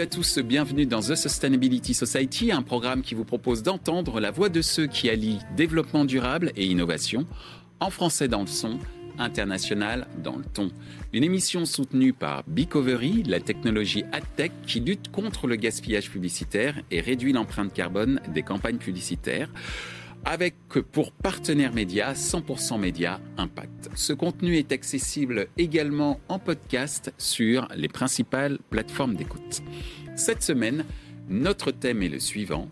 Salut à tous, bienvenue dans The Sustainability Society, un programme qui vous propose d'entendre la voix de ceux qui allient développement durable et innovation, en français dans le son, international dans le ton. Une émission soutenue par Bicovery, la technologie AdTech qui lutte contre le gaspillage publicitaire et réduit l'empreinte carbone des campagnes publicitaires avec pour partenaire média 100% Média Impact. Ce contenu est accessible également en podcast sur les principales plateformes d'écoute. Cette semaine, notre thème est le suivant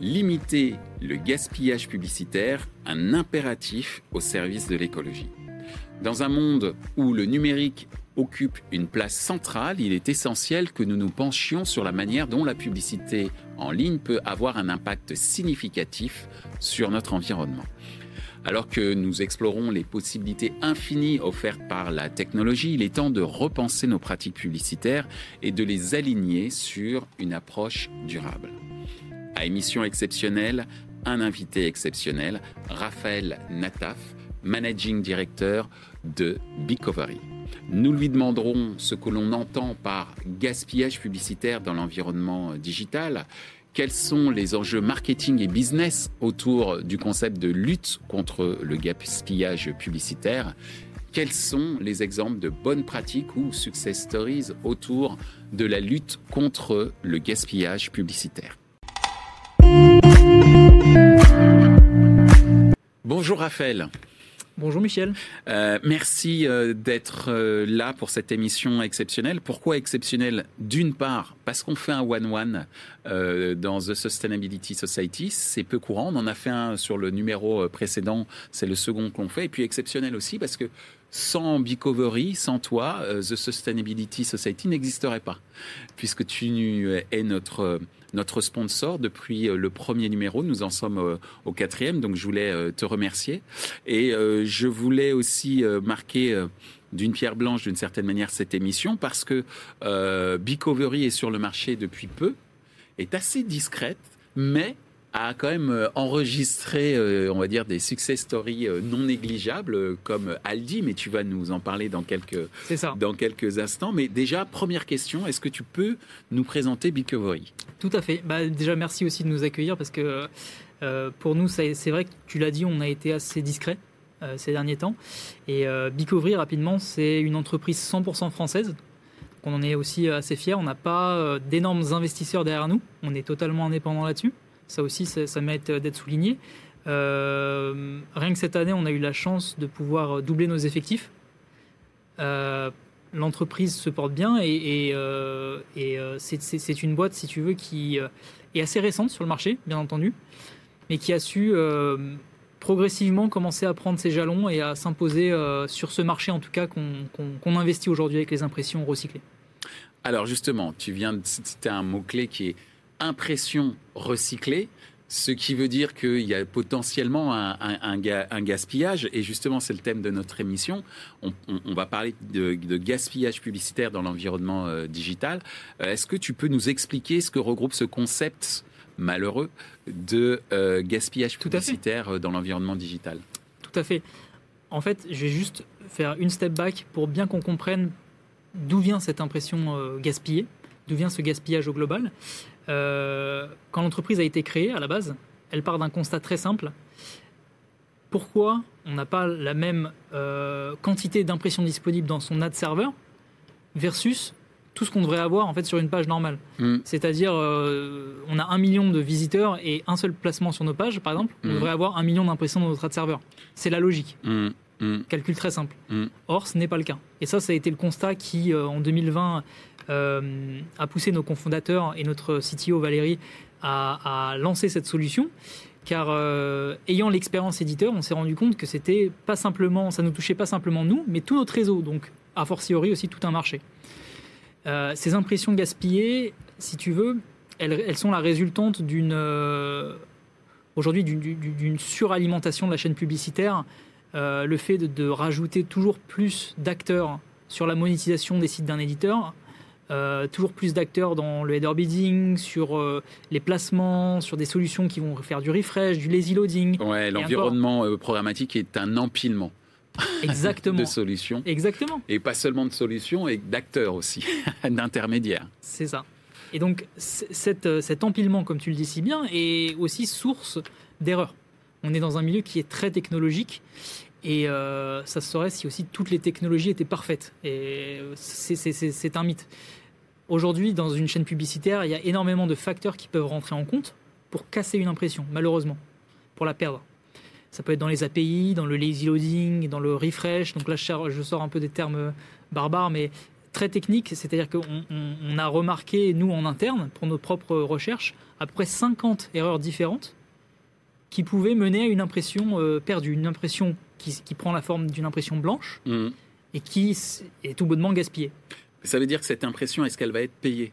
limiter le gaspillage publicitaire, un impératif au service de l'écologie. Dans un monde où le numérique occupe une place centrale, il est essentiel que nous nous penchions sur la manière dont la publicité en ligne peut avoir un impact significatif sur notre environnement. Alors que nous explorons les possibilités infinies offertes par la technologie, il est temps de repenser nos pratiques publicitaires et de les aligner sur une approche durable. À émission exceptionnelle, un invité exceptionnel, Raphaël Nataf, managing director de Bicovery. Nous lui demanderons ce que l'on entend par gaspillage publicitaire dans l'environnement digital, quels sont les enjeux marketing et business autour du concept de lutte contre le gaspillage publicitaire? Quels sont les exemples de bonnes pratiques ou success stories autour de la lutte contre le gaspillage publicitaire? Bonjour Raphaël. Bonjour Michel. Euh, merci euh, d'être euh, là pour cette émission exceptionnelle. Pourquoi exceptionnelle? D'une part, parce qu'on fait un one-one dans The Sustainability Society. C'est peu courant. On en a fait un sur le numéro précédent. C'est le second qu'on fait. Et puis exceptionnel aussi parce que sans Bicovery, sans toi, The Sustainability Society n'existerait pas. Puisque tu es notre notre sponsor depuis euh, le premier numéro. Nous en sommes euh, au quatrième, donc je voulais euh, te remercier. Et je voulais aussi marquer d'une pierre blanche d'une certaine manière cette émission parce que Bicovery est sur le marché depuis peu, est assez discrète, mais a quand même euh, enregistré, euh, on va dire, des success stories euh, non négligeables comme Aldi, mais tu vas nous en parler dans quelques, Dans quelques instants. Mais déjà, première question, est-ce que tu peux nous présenter Bicovery Tout à fait. Bah, déjà, merci aussi de nous accueillir parce que pour nous, c'est vrai que tu l'as dit, on a été assez discret ces derniers temps. Et Bicovery, rapidement, c'est une entreprise 100% française. On en est aussi assez fiers. On n'a pas d'énormes investisseurs derrière nous. On est totalement indépendant là-dessus. Ça aussi, ça, mérite d'être souligné. Euh, rien que cette année, on a eu la chance de pouvoir doubler nos effectifs. Euh, l'entreprise se porte bien et, euh, c'est une boîte, si tu veux, qui est assez récente sur le marché, bien entendu, mais qui a su progressivement commencer à prendre ses jalons et à s'imposer sur ce marché, en tout cas, qu'on investit aujourd'hui avec les impressions recyclées. Alors justement, tu viens de citer un mot-clé qui est impression recyclée, ce qui veut dire qu'il y a potentiellement un, gaspillage. Et justement, c'est le thème de notre émission. On, va parler de, gaspillage publicitaire dans l'environnement euh, digital. Euh, est-ce que tu peux nous expliquer ce que regroupe ce concept malheureux de euh, gaspillage publicitaire dans l'environnement digital? Tout à fait. En fait, je vais juste faire une step back pour bien qu'on comprenne d'où vient cette impression gaspillée, d'où vient ce gaspillage au global. Euh, quand l'entreprise a été créée à la base, elle part d'un constat très simple. Pourquoi on n'a pas la même euh, quantité d'impressions disponibles dans son ad serveur versus tout ce qu'on devrait avoir en fait sur une page normale? Hmm. C'est-à-dire, euh, on a un million de visiteurs et un seul placement sur nos pages, par exemple, on hmm. devrait avoir un million d'impressions dans notre ad serveur. C'est la logique. Hmm. Calcul très simple. Or, ce n'est pas le cas. Et ça, ça a été le constat qui, en 2020, euh, a poussé nos cofondateurs et notre CTO Valérie à, lancer cette solution car euh, ayant l'expérience éditeur, on s'est rendu compte que c'était pas simplement, ça ne touchait pas simplement nous, mais tout notre réseau, donc a fortiori aussi tout un marché. Euh, ces impressions gaspillées, si tu veux, elles, sont la résultante d'une aujourd'hui d'une suralimentation de la chaîne publicitaire, le fait de, de rajouter toujours plus d'acteurs sur la monétisation des sites d'un éditeur euh, toujours plus d'acteurs dans le header bidding, sur euh, les placements, sur des solutions qui vont faire du refresh, du lazy loading. Ouais, l'environnement euh, programmatique est un empilement. Exactement. de solutions. Exactement. Et pas seulement de solutions, et d'acteurs aussi, d'intermédiaires. C'est ça. Et donc, cet empilement, comme tu le dis si bien, est aussi source d'erreurs. On est dans un milieu qui est très technologique et euh, ça se saurait si aussi toutes les technologies étaient parfaites. Et c'est un mythe. Aujourd'hui, dans une chaîne publicitaire, il y a énormément de facteurs qui peuvent rentrer en compte pour casser une impression, malheureusement, pour la perdre. Ça peut être dans les API, dans le lazy loading, dans le refresh. Donc là, je sors un peu des termes barbares, mais très techniques. C'est-à-dire qu'on a remarqué, nous, en interne, pour nos propres recherches, à peu près 50 erreurs différentes qui pouvaient mener à une impression euh, perdue, une impression qui, prend la forme d'une impression blanche mmh. et qui est tout bonnement gaspillée. Ça veut dire que cette impression, est-ce qu'elle va être payée?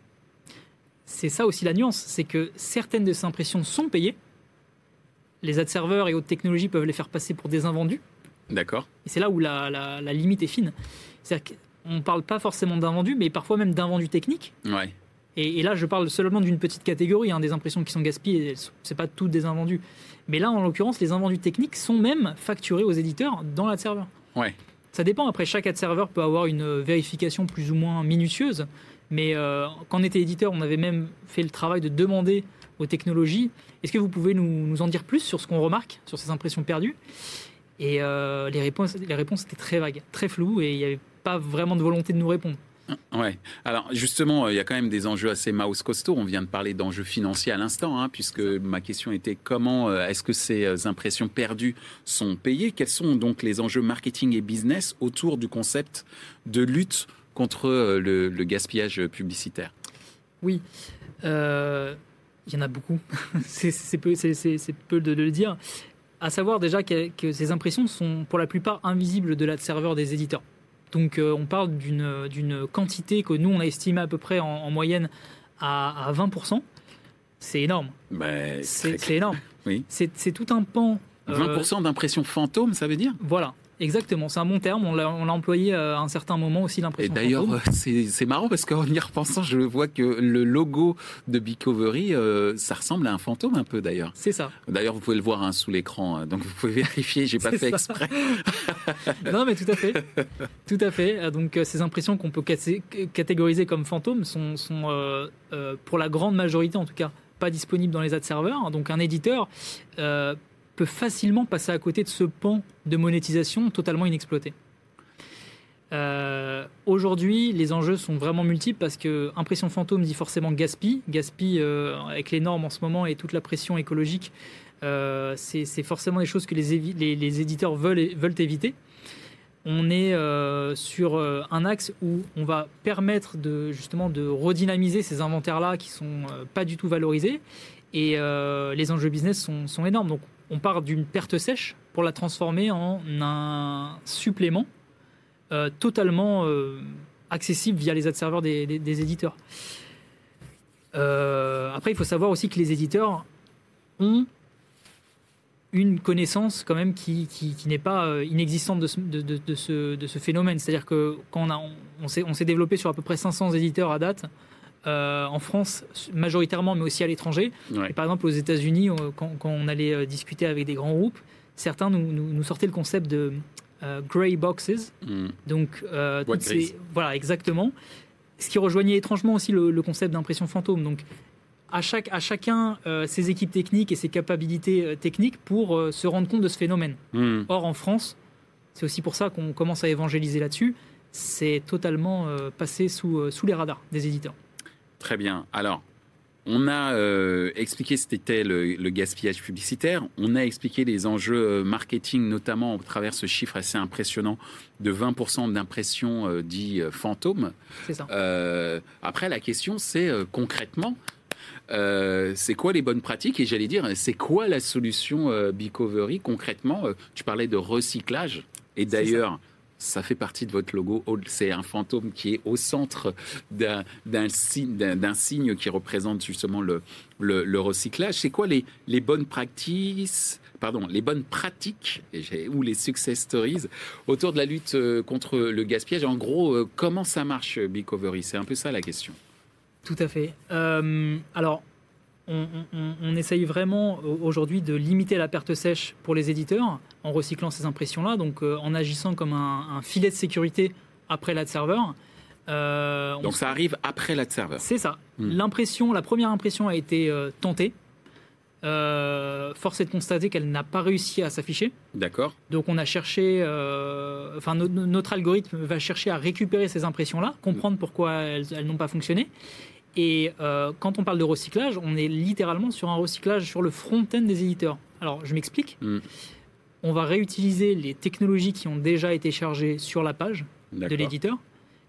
C'est ça aussi la nuance, c'est que certaines de ces impressions sont payées. Les ad serveurs et autres technologies peuvent les faire passer pour des invendus. D'accord. Et c'est là où la, la, limite est fine. C'est-à-dire qu'on ne parle pas forcément d'invendus, mais parfois même d'invendus techniques. Ouais. Et, là, je parle seulement d'une petite catégorie, hein, des impressions qui sont gaspillées. C'est pas toutes des invendus. Mais là, en l'occurrence, les invendus techniques sont même facturés aux éditeurs dans l'ad server. Ouais. Ça dépend. Après, chaque ad server peut avoir une vérification plus ou moins minutieuse. Mais euh, quand on était éditeur, on avait même fait le travail de demander aux technologies est-ce que vous pouvez nous, en dire plus sur ce qu'on remarque, sur ces impressions perdues? Et euh, les, réponses, les réponses étaient très vagues, très floues, et il n'y avait pas vraiment de volonté de nous répondre. Ouais. Alors justement, il y a quand même des enjeux assez mouse costauds. On vient de parler d'enjeux financiers à l'instant, hein, puisque ma question était comment euh, est-ce que ces euh, impressions perdues sont payées? Quels sont donc les enjeux marketing et business autour du concept de lutte contre euh, le, gaspillage publicitaire? Oui. il y en a beaucoup. c'est peu, peu, de, le dire. À savoir déjà que, que ces impressions sont pour la plupart invisibles de la serveur des éditeurs. Donc euh, on parle d'une quantité que nous, on a estimé à peu près en, moyenne à, 20%. C'est énorme. Ben, c'est énorme. Oui. C'est tout un pan. 20% euh, d'impression fantôme, ça veut dire? Voilà. Exactement, c'est un bon terme. On l'a employé à un certain moment aussi l'impression. Et d'ailleurs, c'est marrant parce qu'en y repensant, je vois que le logo de Bicovery, euh, ça ressemble à un fantôme un peu d'ailleurs. C'est ça. D'ailleurs, vous pouvez le voir hein, sous l'écran, hein, donc vous pouvez vérifier. J'ai pas fait exprès. non, mais tout à fait, tout à fait. Euh, donc euh, ces impressions qu'on peut catégoriser comme fantômes sont, sont pour la grande majorité, en tout cas, pas disponibles dans les ad serveurs. Donc un éditeur peut facilement passer à côté de ce pan de monétisation totalement inexploité. Euh, aujourd'hui, les enjeux sont vraiment multiples parce que impression fantôme dit forcément gaspille. Gaspille, euh, avec les normes en ce moment et toute la pression écologique, euh, c'est forcément des choses que les, éditeurs veulent, veulent éviter. On est sur un axe où on va permettre de, justement de redynamiser ces inventaires-là qui sont pas du tout valorisés. Et les enjeux business sont, sont énormes. Donc on part d'une perte sèche pour la transformer en un supplément euh, totalement euh, accessible via les ad serveurs des, éditeurs. Euh, après, il faut savoir aussi que les éditeurs ont une connaissance quand même qui, n'est pas inexistante de ce, phénomène. C'est-à-dire que quand on, on s'est développé sur à peu près 500 éditeurs à date, euh, en France majoritairement, mais aussi à l'étranger. Par exemple, aux États-Unis, quand, on allait euh, discuter avec des grands groupes, certains nous, sortaient le concept de euh, grey boxes. Hmm. Donc, voilà, exactement. Ce qui rejoignait étrangement aussi le, concept d'impression fantôme. Donc, à, chaque, à chacun ses équipes techniques et ses capacités techniques pour se rendre compte de ce phénomène. Hmm. Or, en France, c'est aussi pour ça qu'on commence à évangéliser là-dessus, c'est totalement passé sous, sous les radars des éditeurs. Très bien. Alors, on a euh, expliqué ce qu'était le, gaspillage publicitaire. On a expliqué les enjeux euh, marketing, notamment au travers ce chiffre assez impressionnant de 20% d'impressions euh, dit fantômes. C'est ça. après, la question, c'est concrètement, c'est quoi les bonnes pratiques? Et j'allais dire, c'est quoi la solution Bicovery concrètement? Tu parlais de recyclage. Et d'ailleurs, ça fait partie de votre logo. C'est un fantôme qui est au centre d'un signe, qui représente justement le, recyclage. C'est quoi les, bonnes pratiques pardon, les bonnes pratiques ou les success stories autour de la lutte euh, contre le gaspillage? En gros, euh, comment ça marche, Bicovery C'est un peu ça la question. Tout à fait. Euh, alors, on, essaye vraiment aujourd'hui de limiter la perte sèche pour les éditeurs en recyclant ces impressions-là, donc euh, en agissant comme un, filet de sécurité après l'ad server. Euh, Donc ça arrive après la serveur. C'est ça. Hmm. L'impression, la première impression a été euh, tentée. Euh, force est de constater qu'elle n'a pas réussi à s'afficher. D'accord. Donc on a cherché, euh, enfin no- no- notre algorithme va chercher à récupérer ces impressions-là, comprendre pourquoi elles, elles n'ont pas fonctionné. Et euh, quand on parle de recyclage, on est littéralement sur un recyclage sur le front-end des éditeurs. Alors je m'explique. Mm. On va réutiliser les technologies qui ont déjà été chargées sur la page de l'éditeur.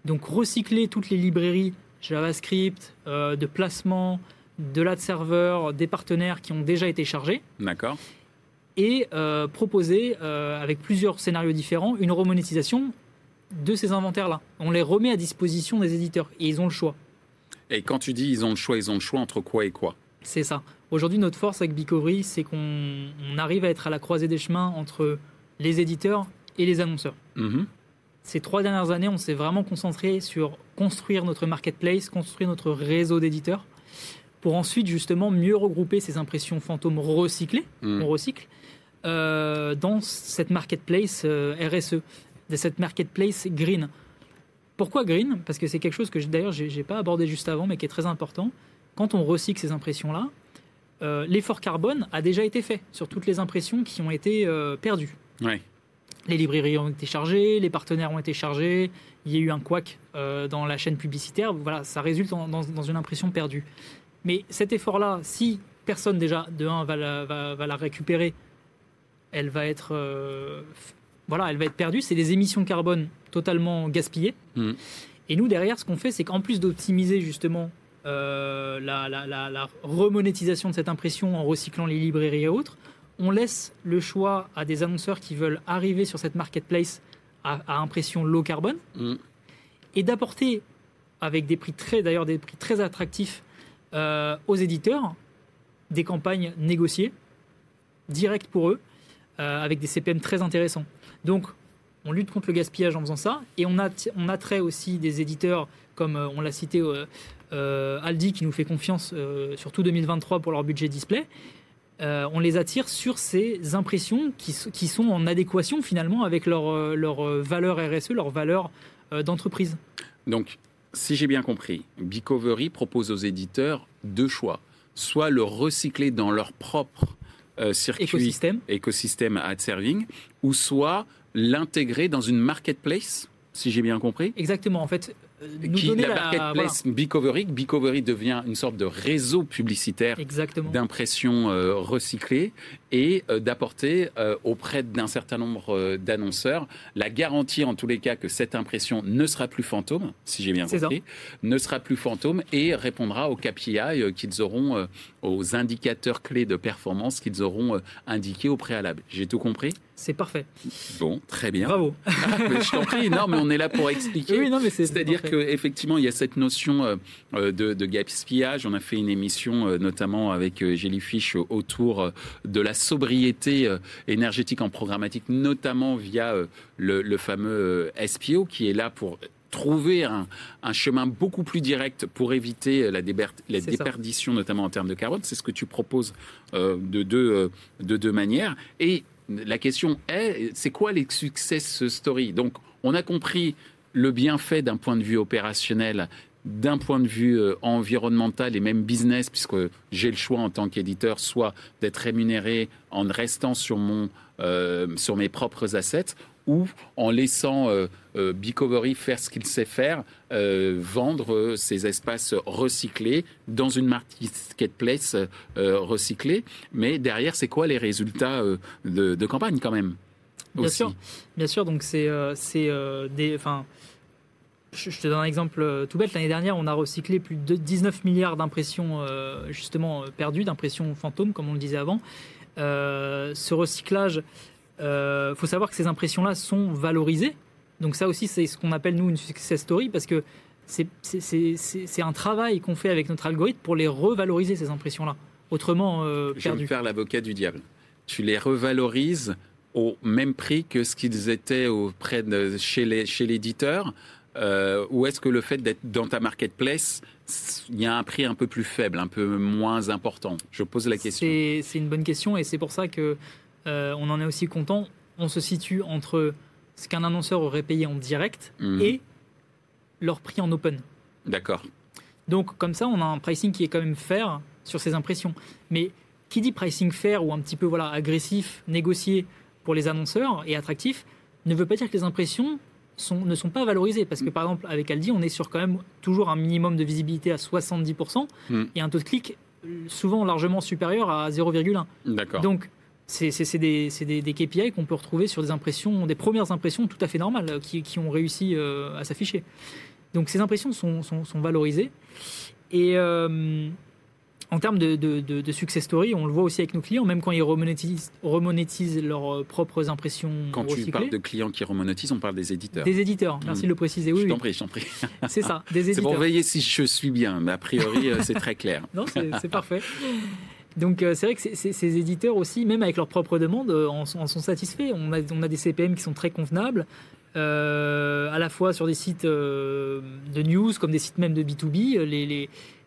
Donc recycler toutes les librairies JavaScript, euh, de placement, de l'ad serveur, des partenaires qui ont déjà été chargés D'accord. et euh, proposer, avec plusieurs scénarios différents, une remonétisation de ces inventaires-là. On les remet à disposition des éditeurs et ils ont le choix. Et quand tu dis ils ont le choix, ils ont le choix entre quoi et quoi C'est ça. Aujourd'hui, notre force avec Bicovery, c'est qu'on on arrive à être à la croisée des chemins entre les éditeurs et les annonceurs. Mhm. Ces trois dernières années, on s'est vraiment concentré sur construire notre marketplace, construire notre réseau d'éditeurs, pour ensuite justement mieux regrouper ces impressions fantômes recyclées, Mm. on recycle, euh, dans cette marketplace euh, RSE, de cette marketplace green. Pourquoi green? Parce que c'est quelque chose que d'ailleurs j'ai j'ai pas abordé juste avant, mais qui est très important. Quand on recycle ces impressions-là, euh, l'effort carbone a déjà été fait sur toutes les impressions qui ont été euh, perdues. Ouais. Les librairies ont été chargées, les partenaires ont été chargés, il y a eu un couac euh, dans la chaîne publicitaire. Voilà, ça résulte en- dans, dans une impression perdue. Mais cet effort-là, si personne déjà de 1 va la, va, va la récupérer, elle va être voilà, elle va être perdue. C'est des émissions carbone totalement gaspillées. Mhm. Et nous derrière, ce qu'on fait, c'est qu'en plus d'optimiser justement euh, la, la- la- la remonétisation de cette impression en recyclant les librairies et autres, on laisse le choix à des annonceurs qui veulent arriver sur cette marketplace à, à impression low carbone Mm. et d'apporter avec des prix très d'ailleurs des prix très attractifs euh, aux éditeurs des campagnes négociées directes pour eux euh, avec des CPM très intéressants. Donc on lutte contre le gaspillage en faisant ça et on a on attrait aussi des éditeurs comme euh, on l'a cité euh, Aldi qui nous fait confiance surtout 2023 pour leur budget display. On les attire sur ces impressions qui, sont en adéquation finalement avec leur, euh, leur valeur RSE, leur valeur d'entreprise. Donc, si j'ai bien compris, Bicovery propose aux éditeurs deux choix. Soit le recycler dans leur propre euh, circuit Écosystème. écosystème ad serving, ou soit l'intégrer dans une marketplace, si j'ai bien compris? Exactement. En fait, nous Qui, donner la la, marketplace Bicovery, Bicovery devient une sorte de réseau publicitaire d'impression euh, recyclée et euh, d'apporter euh, auprès d'un certain nombre euh, d'annonceurs la garantie en tous les cas que cette impression ne sera plus fantôme, si j'ai bien compris, ne sera plus fantôme et répondra aux KPI euh, qu'ils auront, euh, aux indicateurs clés de performance qu'ils auront euh, indiqués au préalable. J'ai tout compris? C'est parfait. Bon, très bien. Bravo. Mais je t'en prie, non, mais on est là pour expliquer. Oui, non, mais c'est C'est-à-dire qu'effectivement, il y a cette notion euh, euh, de, de gaspillage. On a fait une émission euh, notamment avec Jellyfish autour de la sobriété énergétique en programmatique, notamment via le, le fameux SPO qui est là pour trouver un, un chemin beaucoup plus direct pour éviter la, déber- la C'est ça. déperdition, notamment en termes de carbone. C'est ce que tu proposes euh, de, deux, de deux manières. Et la question est, c'est quoi les success stories? Donc, on a compris le bienfait d'un point de vue opérationnel, d'un point de vue euh, environnemental et même business, puisque j'ai le choix en tant qu'éditeur, soit d'être rémunéré en restant sur, mon, euh, sur mes propres assets, ou en laissant euh, euh, Bicovery faire ce qu'il sait faire, euh, vendre euh, ces espaces recyclés dans une marketplace recyclée. Mais derrière, c'est quoi les résultats de, de campagne quand même Bien aussi. sûr, bien sûr. Donc c'est des, enfin, je, te donne un exemple tout bête. L'année dernière, on a recyclé plus de 19 milliards d'impressions justement perdues, d'impressions fantômes, comme on le disait avant. Euh, ce recyclage, il faut savoir que ces impressions-là sont valorisées. Donc ça aussi, c'est ce qu'on appelle nous une success story parce que c'est- un travail qu'on fait avec notre algorithme pour les revaloriser ces impressions-là. Autrement euh, Je vais me faire l'avocat du diable. Tu les revalorises au même prix que ce qu'ils étaient auprès de, chez l'éditeur euh, ou est-ce que le fait d'être dans ta marketplace, il y a un prix un peu plus faible, un peu moins important? Je pose la question. C'est une bonne question et c'est pour ça que euh, on en est aussi content. On se situe entre ce qu'un annonceur aurait payé en direct Mhm. et leur prix en open. D'accord. Donc comme ça, on a un pricing qui est quand même fair sur ces impressions. Mais qui dit pricing fair ou un petit peu voilà agressif, négocié pour les annonceurs et attractif, ne veut pas dire que les impressions sont, ne sont pas valorisées. Parce que par exemple, avec Aldi, on est sur quand même toujours un minimum de visibilité à 70% Mm. et un taux de clic euh, souvent largement supérieur à 0,1. D'accord. Donc, c'est c'est- c'est des, c'est des- des KPI qu'on peut retrouver sur des impressions, des premières impressions tout à fait normales euh, qui, qui ont réussi euh, à s'afficher. Donc, ces impressions sont, sont- sont valorisées. Et euh, en termes de, de, de- de success story, on le voit aussi avec nos clients, même quand ils remonétisent, remonétisent leurs propres impressions Quand tu parles de clients qui remonétisent, on parle des éditeurs. Des éditeurs, merci de le préciser. Oui, je t'en prie, je t'en prie. c'est ça, des C'est éditeurs. pour veiller si je suis bien, mais a priori, c'est très clair. Non, c'est c'est parfait. Donc euh, c'est vrai que ces éditeurs aussi, même avec leurs propres demandes, euh, en, sont- satisfaits. On a, des CPM qui sont très convenables, euh, à la fois sur des sites de news comme des sites même de B2B. euh,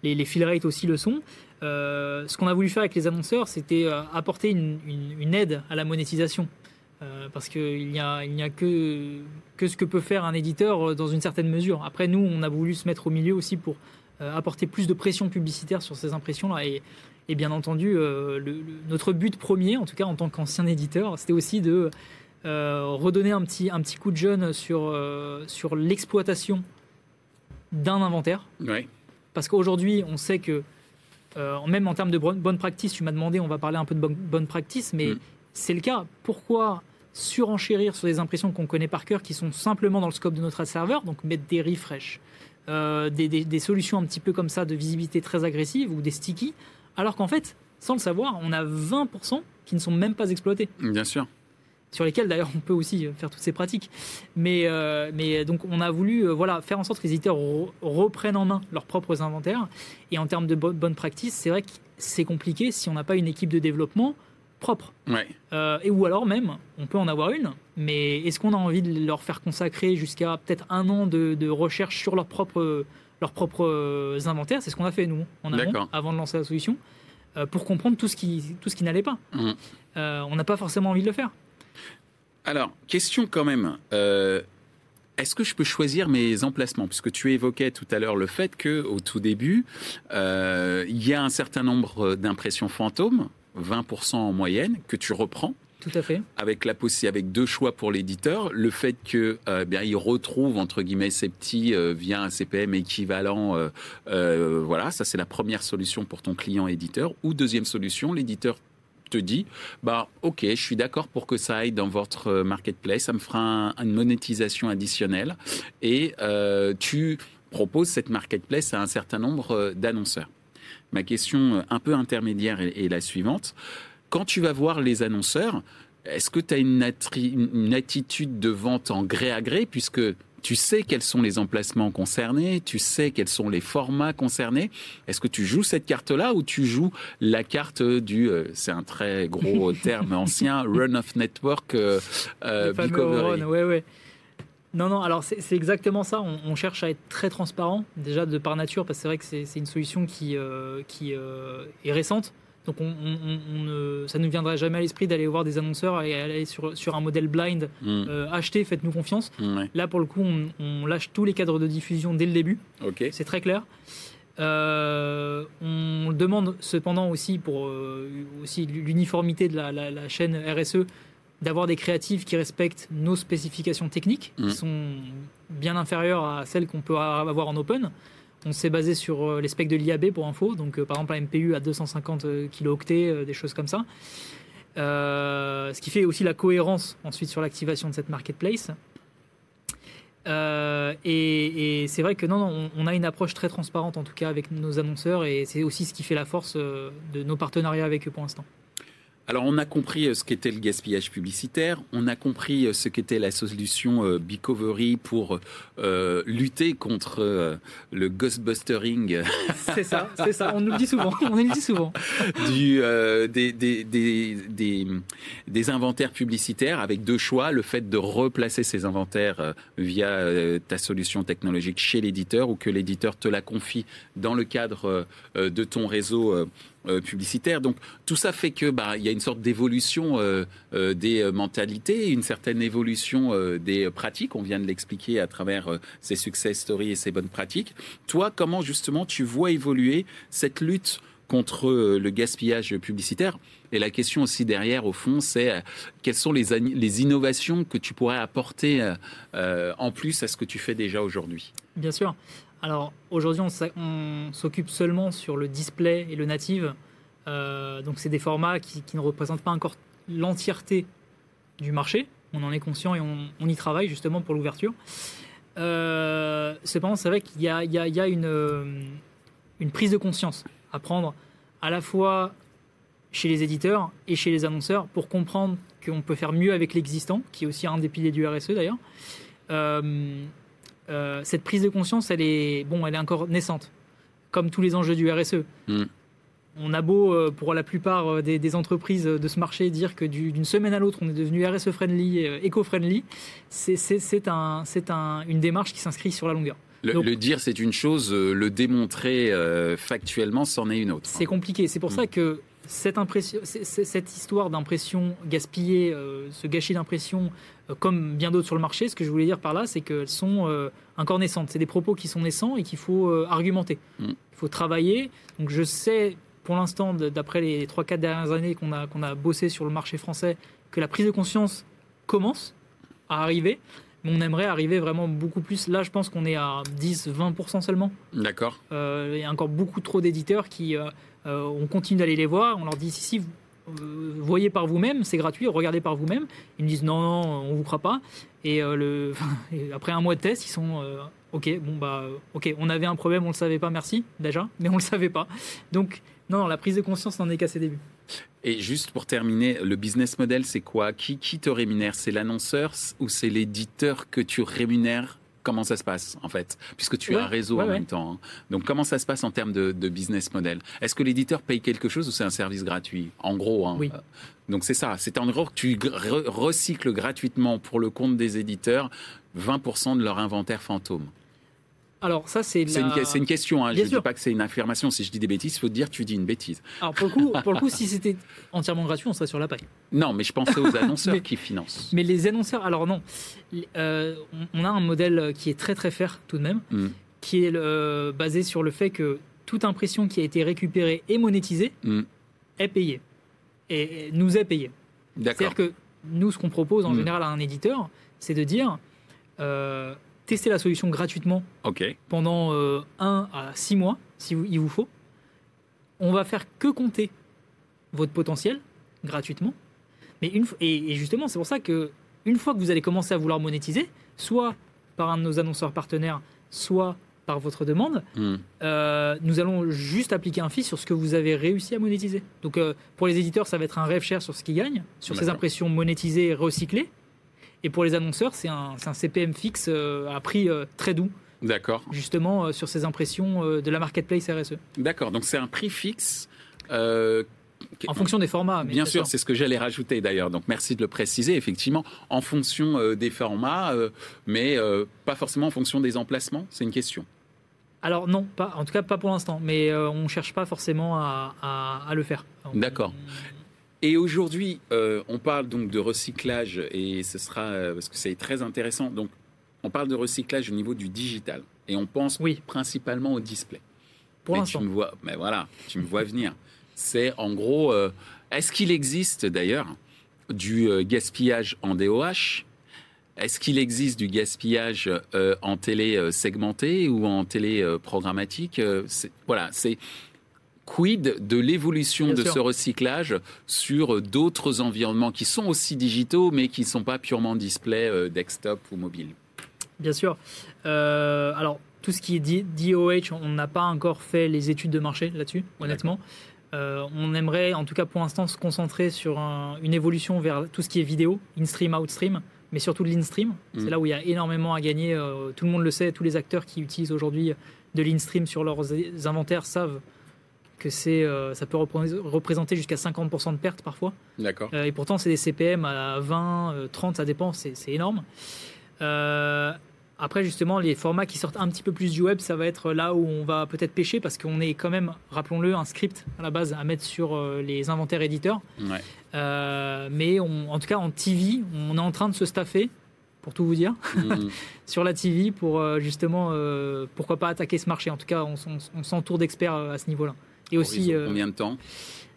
Les, fill rates aussi le sont. Ce qu'on a voulu faire avec les annonceurs, c'était apporter une, aide à la monétisation. Parce qu'il n'y a, que, que ce que peut faire un éditeur dans une certaine mesure. Après, nous, on a voulu se mettre au milieu aussi pour apporter plus de pression publicitaire sur ces impressions-là. Et, et bien entendu, euh, le- le- notre but premier, en tout cas en tant qu'ancien éditeur, c'était aussi de euh, redonner un petit, un petit coup de jeune sur, euh, sur l'exploitation d'un inventaire. Oui. Parce qu'aujourd'hui, on sait que, euh, même en termes de bonne, practice, tu m'as demandé, on va parler un peu de bonne, bonne practice, mais Mm. c'est le cas. Pourquoi surenchérir sur des impressions qu'on connaît par cœur, qui sont simplement dans le scope de notre serveur, donc mettre des refresh, euh, des, des- des solutions un petit peu comme ça de visibilité très agressive ou des sticky, alors qu'en fait, sans le savoir, on a 20% qui ne sont même pas exploités Bien sûr. sur lesquels d'ailleurs on peut aussi faire toutes ces pratiques. Mais, euh, mais donc on a voulu euh, voilà, faire en sorte que les éditeurs re- reprennent en main leurs propres inventaires. Et en termes de bo- bonne practice, c'est vrai que c'est compliqué si on n'a pas une équipe de développement propre. Ouais. Euh, et ou alors même, on peut en avoir une, mais est-ce qu'on a envie de leur faire consacrer jusqu'à peut-être un an de, de recherche sur leurs propres, leurs propres euh, inventaires C'est ce qu'on a fait nous en amont, avant de lancer la solution, euh, pour comprendre tout ce qui, tout ce qui n'allait pas. Mhm. Euh, on n'a pas forcément envie de le faire. Alors, question quand même. euh, est-ce que je peux choisir mes emplacements? Puisque tu évoquais tout à l'heure le fait que au tout début, euh, il y a un certain nombre d'impressions fantômes, 20% en moyenne, que tu reprends. Tout à fait. avec la avec deux choix pour l'éditeur, le fait que euh, bien il retrouve entre guillemets ses petits euh, via un CPM équivalent, euh, voilà, ça c'est la première solution pour ton client éditeur. Ou deuxième solution, l'éditeur te dit, bah ok, je suis d'accord pour que ça aille dans votre marketplace, ça me fera un- une monétisation additionnelle et tu proposes cette marketplace à un certain nombre d'annonceurs. Ma question un peu intermédiaire est la suivante. Quand tu vas voir les annonceurs, est-ce que tu as une, attitude de vente en gré à gré, puisque tu sais quels sont les emplacements concernés, tu sais quels sont les formats concernés. Est-ce que tu joues cette carte-là ou tu joues la carte du, euh, c'est un très gros terme ancien, run of network euh, euh, Bicovery run, ouais, ouais. Non, non, alors c'est exactement ça. On, on cherche à être très transparent, déjà de par nature, parce que c'est vrai que c'est une solution qui, euh, qui euh, est récente. Donc on, ça ne nous viendra jamais à l'esprit d'aller voir des annonceurs et aller sur, sur un modèle blind, Hmm, euh, achetez, faites-nous confiance. ouais, Là, pour le coup, on, on lâche tous les cadres de diffusion dès le début. C'est très clair. Euh, on demande cependant aussi pour euh, aussi l'uniformité de la, la- la chaîne RSE d'avoir des créatifs qui respectent nos spécifications techniques, Mm. qui sont bien inférieures à celles qu'on peut avoir en open. On s'est basé sur euh, les specs de l'IAB pour info, donc euh, par exemple un MPU à 250 kilooctets, euh, des choses comme ça. Ce qui fait aussi la cohérence ensuite sur l'activation de cette marketplace. Et, c'est vrai que non, on, a une approche très transparente en tout cas avec nos annonceurs et c'est aussi ce qui fait la force de nos partenariats avec eux pour l'instant. Alors, on a compris euh, ce qu'était le gaspillage publicitaire, on a compris euh, ce qu'était la solution euh, Bicovery pour euh, lutter contre le ghostbustering C'est ça, c'est ça. On nous le dit souvent. On nous le dit souvent. du, euh, des, des, des, des, des inventaires publicitaires avec deux choix, le fait de replacer ces inventaires via ta solution technologique chez l'éditeur ou que l'éditeur te la confie dans le cadre de ton réseau euh, euh, publicitaire. Donc tout ça fait que bah il y a une sorte d'évolution des mentalités, une certaine évolution des pratiques. On vient de l'expliquer à travers ces success stories et ces bonnes pratiques. Toi, comment justement tu vois évoluer cette lutte contre le gaspillage publicitaire? Et la question aussi derrière, au fond, c'est quelles sont les, innovations que tu pourrais apporter en plus à ce que tu fais déjà aujourd'hui? Bien sûr. Alors aujourd'hui, on s'occupe seulement sur le display et le native. Euh, donc c'est des formats qui, ne représentent pas encore l'entièreté du marché. On en est conscient et on, y travaille justement pour l'ouverture. Euh, cependant, c'est vrai qu'il y a, une, prise de conscience à prendre à la fois chez les éditeurs et chez les annonceurs pour comprendre qu'on peut faire mieux avec l'existant, qui est aussi un des piliers du RSE d'ailleurs. Euh, euh, cette prise de conscience, elle est, bon, elle est encore naissante, comme tous les enjeux du RSE. Mm. On a beau, euh, pour la plupart euh, des, entreprises de ce marché, dire que d'une semaine à l'autre, on est devenu RSE-friendly, éco-friendly, c'est un, un, une démarche qui s'inscrit sur la longueur. Le, dire, c'est une chose, le démontrer factuellement, c'en est une autre. C'est compliqué. C'est pour mm. ça que cette, impression, cette histoire d'impression gaspillée, ce gâchis d'impression, euh, comme bien d'autres sur le marché, ce que je voulais dire par là, c'est qu'elles sont euh, encore naissantes. C'est des propos qui sont naissants et qu'il faut euh, argumenter. Mm. Il faut travailler. Donc je sais, pour l'instant, d'après les 3-4 dernières années qu'on a, qu'on a bossé sur le marché français, que la prise de conscience commence à arriver. Mais on aimerait arriver vraiment beaucoup plus. Là, je pense qu'on est à 10-20% seulement. D'accord. il y a encore beaucoup trop d'éditeurs qui. On continue d'aller les voir. On leur dit si, si, euh, voyez par vous-même, c'est gratuit, regardez par vous-même. Ils me disent non, non, on vous croit pas. Et, euh, après un mois de test, ils sont euh, ok, bon bah, ok, on avait un problème, on le savait pas, merci déjà, mais on le savait pas. Donc non, non la prise de conscience n'en est qu'à ses débuts. Et juste pour terminer, le business model, c'est quoi? Qui, qui te rémunère? C'est l'annonceur ou c'est l'éditeur que tu rémunères? Comment ça se passe en fait, puisque tu as un réseau en même temps. Hein. Donc comment ça se passe en termes de, business model? Est-ce que l'éditeur paye quelque chose ou c'est un service gratuit? En gros, hein. oui. donc c'est ça. C'est en gros que tu recycles gratuitement pour le compte des éditeurs 20% de leur inventaire fantôme. Alors ça c'est une, question. Hein. Je ne dis pas que c'est une affirmation. Si je dis des bêtises, il faut dire que tu dis une bêtise. Alors pour le coup, pour le coup si c'était entièrement gratuit, on serait sur la paille. Non, mais je pensais aux annonceurs qui financent. Mais les annonceurs, alors non, euh, on a un modèle qui est très très fair tout de même, hmm. qui est euh, basé sur le fait que toute impression qui a été récupérée et monétisée hmm. est payée et nous est payée. C'est-à-dire que nous, ce qu'on propose en hmm. général à un éditeur, c'est de dire euh, tester la solution gratuitement pendant euh, un 1 à 6 mois, si il vous faut. On va faire que compter votre potentiel gratuitement. Mais une, et, justement, c'est pour ça que une fois que vous allez commencer à vouloir monétiser, soit par un de nos annonceurs partenaires, soit par votre demande, hmm. euh, nous allons juste appliquer un fee sur ce que vous avez réussi à monétiser. Donc euh, pour les éditeurs, ça va être un rêve cher sur ce qu'ils gagnent, sur ces impressions monétisées et recyclées. Et pour les annonceurs, c'est un, CPM fixe euh, à prix euh, très doux. D'accord. Justement, euh, sur ces impressions de la marketplace RSE. D'accord. Donc c'est un prix fixe. en fonction des formats. Bien sûr, c'est ce que j'allais rajouter d'ailleurs. Donc merci de le préciser. Effectivement, en fonction des formats, mais pas forcément en fonction des emplacements. C'est une question. Alors non, pas, en tout cas pas pour l'instant. Mais on ne cherche pas forcément à, à le faire. D'accord. Et aujourd'hui, euh, on parle donc de recyclage et ce sera euh, parce que c'est très intéressant. Donc, on parle de recyclage au niveau du digital et on pense oui. principalement au display. Pour l'instant. Tu me vois, mais voilà, tu me vois venir. C'est en gros, euh, est-ce qu'il existe d'ailleurs du gaspillage en DOH Est-ce qu'il existe du gaspillage en télé segmenté ou en télé programmatique? Voilà, c'est quid de l'évolution de ce recyclage sur d'autres environnements qui sont aussi digitaux, mais qui ne sont pas purement display euh, desktop ou mobile? Bien sûr. Euh, alors, tout ce qui est DOH, on n'a pas encore fait les études de marché là-dessus, honnêtement. Euh, on aimerait, en tout cas pour l'instant, se concentrer sur une évolution vers tout ce qui est vidéo, in-stream, out-stream, mais surtout de l'in-stream. C'est mm. là où il y a énormément à gagner. tout le monde le sait, tous les acteurs qui utilisent aujourd'hui de l'in-stream sur leurs inventaires savent que c'est, euh, ça peut représenter jusqu'à 50% de pertes parfois. D'accord. Euh, et pourtant, c'est des CPM à 20, 30, euh, ça dépend, c'est, énorme. Après, justement, les formats qui sortent un petit peu plus du web, ça va être là où on va peut-être pêcher parce qu'on est quand même, rappelons-le, un script à la base à mettre sur les inventaires éditeurs. Mais en tout cas, en TV, on est en train de se staffer, pour tout vous dire, mm. sur la TV pour euh, justement, pourquoi pas attaquer ce marché. En tout cas, on, s'entoure d'experts à ce niveau-là. Et aussi. Combien de temps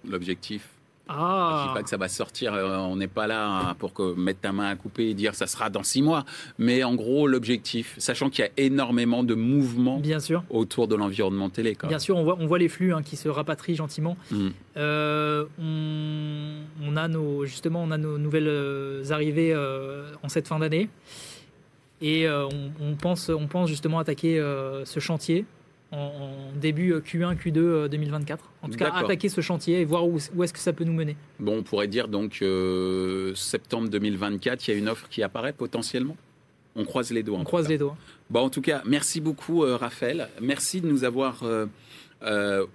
L'objectif? Ah. Je dis pas que ça va sortir, euh, on n'est pas là hein, pour que, mettre ta main à couper et dire ça sera dans six mois. Mais en gros, l'objectif, sachant qu'il y a énormément de mouvements Bien sûr. autour de l'environnement télé. Bien sûr, on voit, on voit les flux hein, qui se rapatrient gentiment. Mm. Euh, on, a nos, justement, on a nos nouvelles euh, arrivées en cette fin d'année. Et on, pense, on pense justement attaquer ce chantier en, début Q1, Q2 2024. En tout cas, attaquer ce chantier et voir où, est-ce que ça peut nous mener. Bon, on pourrait dire donc euh, septembre 2024, il y a une offre qui apparaît potentiellement? On croise les doigts. On croise les doigts. Bon, en tout cas, merci beaucoup, euh, Raphaël. Merci de nous avoir euh,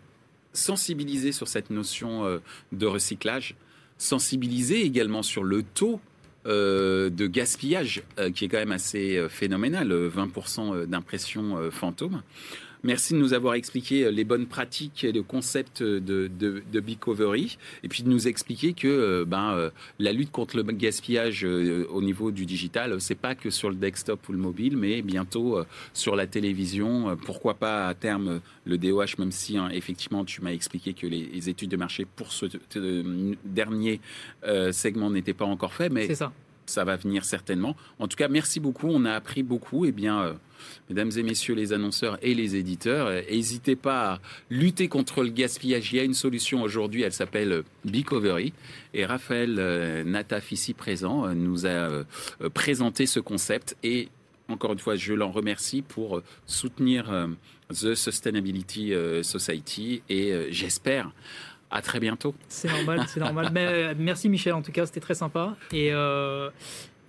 sensibilisé sur cette notion de recyclage, sensibilisé également sur le taux de gaspillage qui est quand même assez phénoménal, 20% d'impression fantôme. Merci de nous avoir expliqué euh, les bonnes pratiques et le concept de, de, de Bicovery, et puis de nous expliquer que euh, ben, euh, la lutte contre le gaspillage au niveau du digital, c'est pas que sur le desktop ou le mobile, mais bientôt sur la télévision. Pourquoi pas à terme le DOH, même si hein, effectivement tu m'as expliqué que les, études de marché pour ce dernier segment n'étaient pas encore faites, mais ça. Ça va venir certainement. En tout cas, merci beaucoup. On a appris beaucoup. Eh bien mesdames et messieurs les annonceurs et les éditeurs, n'hésitez pas à lutter contre le gaspillage. Il y a une solution aujourd'hui, elle s'appelle Bicovery. Et Raphaël euh, Nataf, ici présent, euh, nous a euh, présenté ce concept. Et encore une fois, je l'en remercie pour soutenir The Sustainability Society. Et j'espère à très bientôt. C'est normal, c'est normal. Mais, merci Michel, en tout cas, c'était très sympa. Et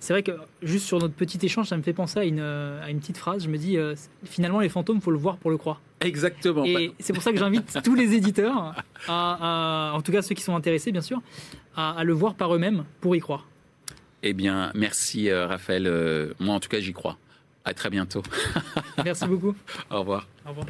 c'est vrai que juste sur notre petit échange, ça me fait penser à une, à une petite phrase. Je me dis, euh, finalement, les fantômes, faut le voir pour le croire. Exactement. Et c'est pour ça que j'invite tous les éditeurs, à, en tout cas ceux qui sont intéressés, bien sûr, à, le voir par eux-mêmes pour y croire. Eh bien, merci euh, Raphaël. Euh, moi, en tout cas, j'y crois. À très bientôt. merci beaucoup. Au revoir. Au revoir.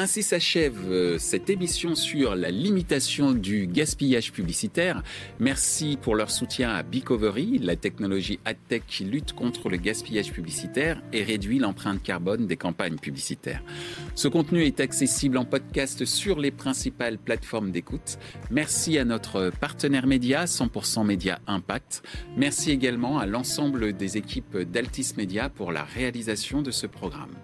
Ainsi s'achève euh, cette émission sur la limitation du gaspillage publicitaire. Merci pour leur soutien à Bicovery, la technologie AdTech qui lutte contre le gaspillage publicitaire et réduit l'empreinte carbone des campagnes publicitaires. Ce contenu est accessible en podcast sur les principales plateformes d'écoute. Merci à notre partenaire média 100% Média Impact. Merci également à l'ensemble des équipes d'Altis Media pour la réalisation de ce programme.